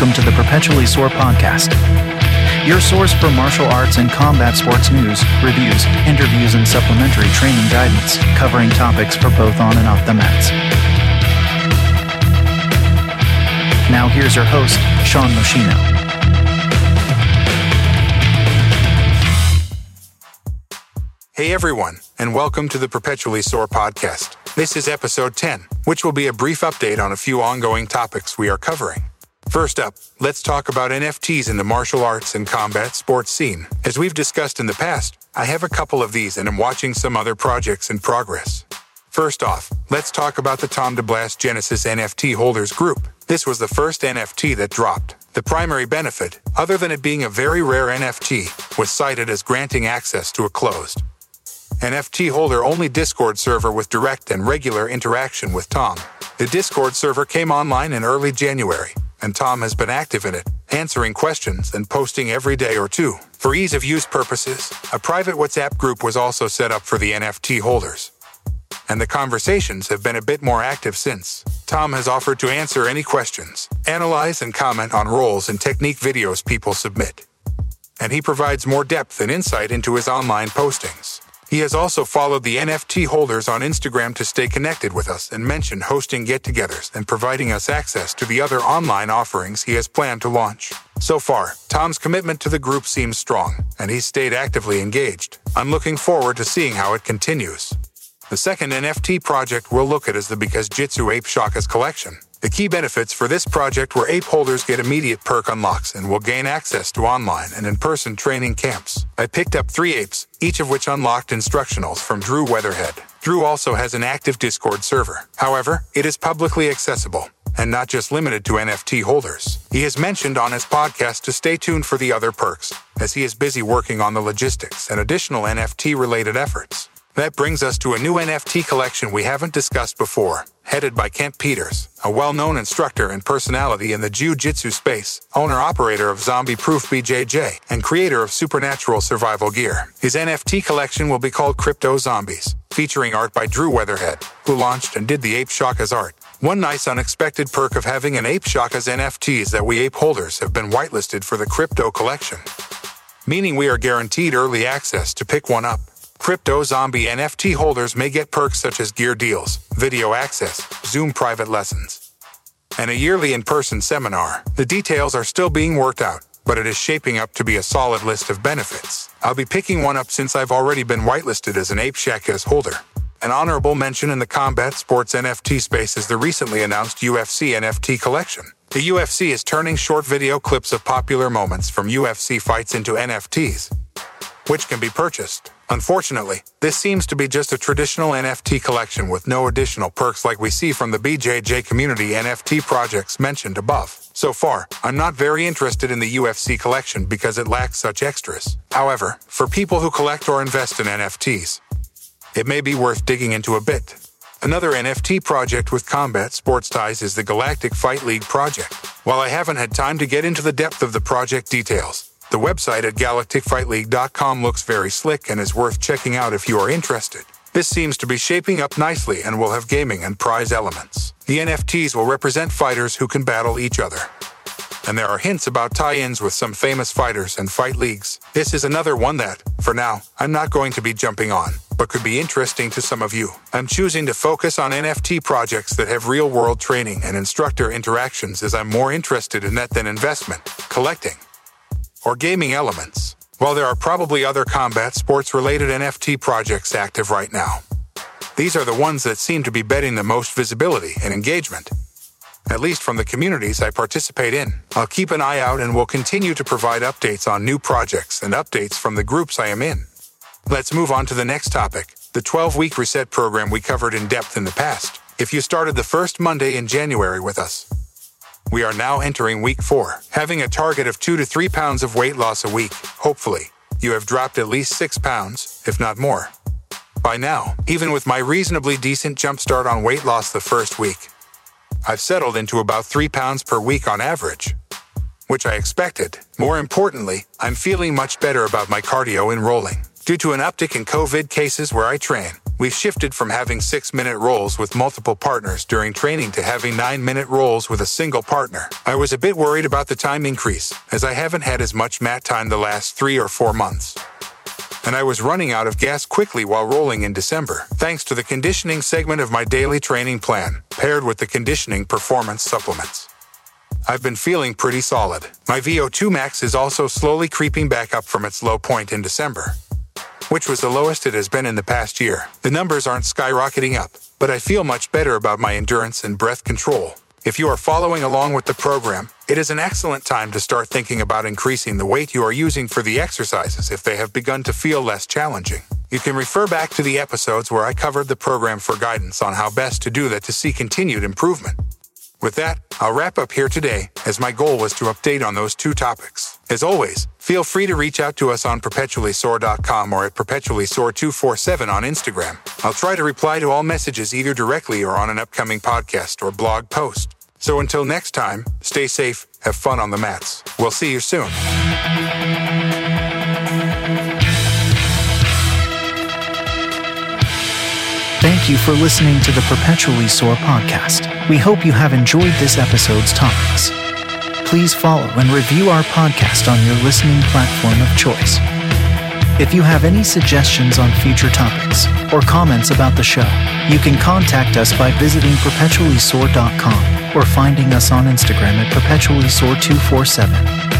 Welcome to the Perpetually Sore Podcast, your source for martial arts and combat sports news, reviews, interviews, and supplementary training guidance, covering topics for both on and off the mats. Now, here's your host, Sean Moschino. Hey everyone, and welcome to the Perpetually Sore Podcast. This is episode 10, which will be a brief update on a few ongoing topics we are covering. First up, let's talk about NFTs in the martial arts and combat sports scene. As we've discussed in the past, I have a couple of these and am watching some other projects in progress. First off, let's talk about the Tom DeBlass Genesis NFT holders group. This was the first NFT that dropped. The primary benefit, other than it being a very rare NFT, was cited as granting access to a closed NFT holder only Discord server with direct and regular interaction with Tom. The Discord server came online in early January, and Tom has been active in it, answering questions and posting every day or two. For ease of use purposes, a private WhatsApp group was also set up for the NFT holders. And the conversations have been a bit more active since. Tom has offered to answer any questions, analyze and comment on rolls and technique videos people submit. And he provides more depth and insight into his online postings. He has also followed the NFT holders on Instagram to stay connected with us and mentioned hosting get togethers and providing us access to the other online offerings he has planned to launch. So far, Tom's commitment to the group seems strong, and he's stayed actively engaged. I'm looking forward to seeing how it continues. The second NFT project we'll look at is the Because Jitsu Ape Shakas collection. The key benefits for this project were ape holders get immediate perk unlocks and will gain access to online and in-person training camps. I picked up three apes, each of which unlocked instructionals from Drew Weatherhead. Drew also has an active Discord server. However, it is publicly accessible and not just limited to NFT holders. He has mentioned on his podcast to stay tuned for the other perks, as he is busy working on the logistics and additional NFT related efforts. That brings us to a new NFT collection we haven't discussed before, headed by Kent Peters, a well-known instructor and personality in the Jiu-Jitsu space, owner-operator of Zombie Proof BJJ, and creator of Supernatural Survival Gear. His NFT collection will be called Crypto Zombies, featuring art by Drew Weatherhead, who launched and did the Ape Shakas art. One nice unexpected perk of having an Ape Shakas NFT is that we ape holders have been whitelisted for the crypto collection, meaning we are guaranteed early access to pick one up. Crypto Zombie NFT holders may get perks such as gear deals, video access, Zoom private lessons, and a yearly in-person seminar. The details are still being worked out, but it is shaping up to be a solid list of benefits. I'll be picking one up since I've already been whitelisted as an Ape Shakas holder. An honorable mention in the combat sports NFT space is the recently announced UFC NFT collection. The UFC is turning short video clips of popular moments from UFC fights into NFTs, which can be purchased. Unfortunately, this seems to be just a traditional NFT collection with no additional perks like we see from the BJJ community NFT projects mentioned above. So far, I'm not very interested in the UFC collection because it lacks such extras. However, for people who collect or invest in NFTs, it may be worth digging into a bit. Another NFT project with combat sports ties is the Galactic Fight League project. While I haven't had time to get into the depth of the project details, the website at galacticfightleague.com looks very slick and is worth checking out if you are interested. This seems to be shaping up nicely and will have gaming and prize elements. The NFTs will represent fighters who can battle each other. And there are hints about tie ins with some famous fighters and fight leagues. This is another one that, for now, I'm not going to be jumping on, but could be interesting to some of you. I'm choosing to focus on NFT projects that have real world training and instructor interactions as I'm more interested in that than investment, collecting, or gaming elements, while there are probably other combat sports related NFT projects active right now. These are the ones that seem to be betting the most visibility and engagement. At least from the communities I participate in. I'll keep an eye out and will continue to provide updates on new projects and updates from the groups I am in. Let's move on to the next topic the 12 week reset program we covered in depth in the past. If you started the first Monday in January with us, we are now entering week four, having a target of two to three pounds of weight loss a week. Hopefully, you have dropped at least six pounds, if not more. By now, even with my reasonably decent jumpstart on weight loss the first week, I've settled into about three pounds per week on average, which I expected. More importantly, I'm feeling much better about my cardio and rolling. Due to an uptick in COVID cases where I train, We've shifted from having six minute rolls with multiple partners during training to having nine minute rolls with a single partner. I was a bit worried about the time increase, as I haven't had as much mat time the last three or four months. And I was running out of gas quickly while rolling in December, thanks to the conditioning segment of my daily training plan, paired with the conditioning performance supplements. I've been feeling pretty solid. My VO2 max is also slowly creeping back up from its low point in December, which was the lowest it has been in the past year. The numbers aren't skyrocketing up, but I feel much better about my endurance and breath control. If you are following along with the program, it is an excellent time to start thinking about increasing the weight you are using for the exercises if they have begun to feel less challenging. You can refer back to the episodes where I covered the program for guidance on how best to do that to see continued improvement. With that, I'll wrap up here today, as my goal was to update on those two topics. As always, feel free to reach out to us on perpetuallysore.com or at perpetuallysore247 on Instagram. I'll try to reply to all messages either directly or on an upcoming podcast or blog post. So until next time, stay safe, have fun on the mats. We'll see you soon. Thank you for listening to the Perpetually Sore podcast. We hope you have enjoyed this episode's topics. Please follow and review our podcast on your listening platform of choice. If you have any suggestions on future topics or comments about the show, you can contact us by visiting perpetuallysore.com or finding us on Instagram at perpetuallysore247.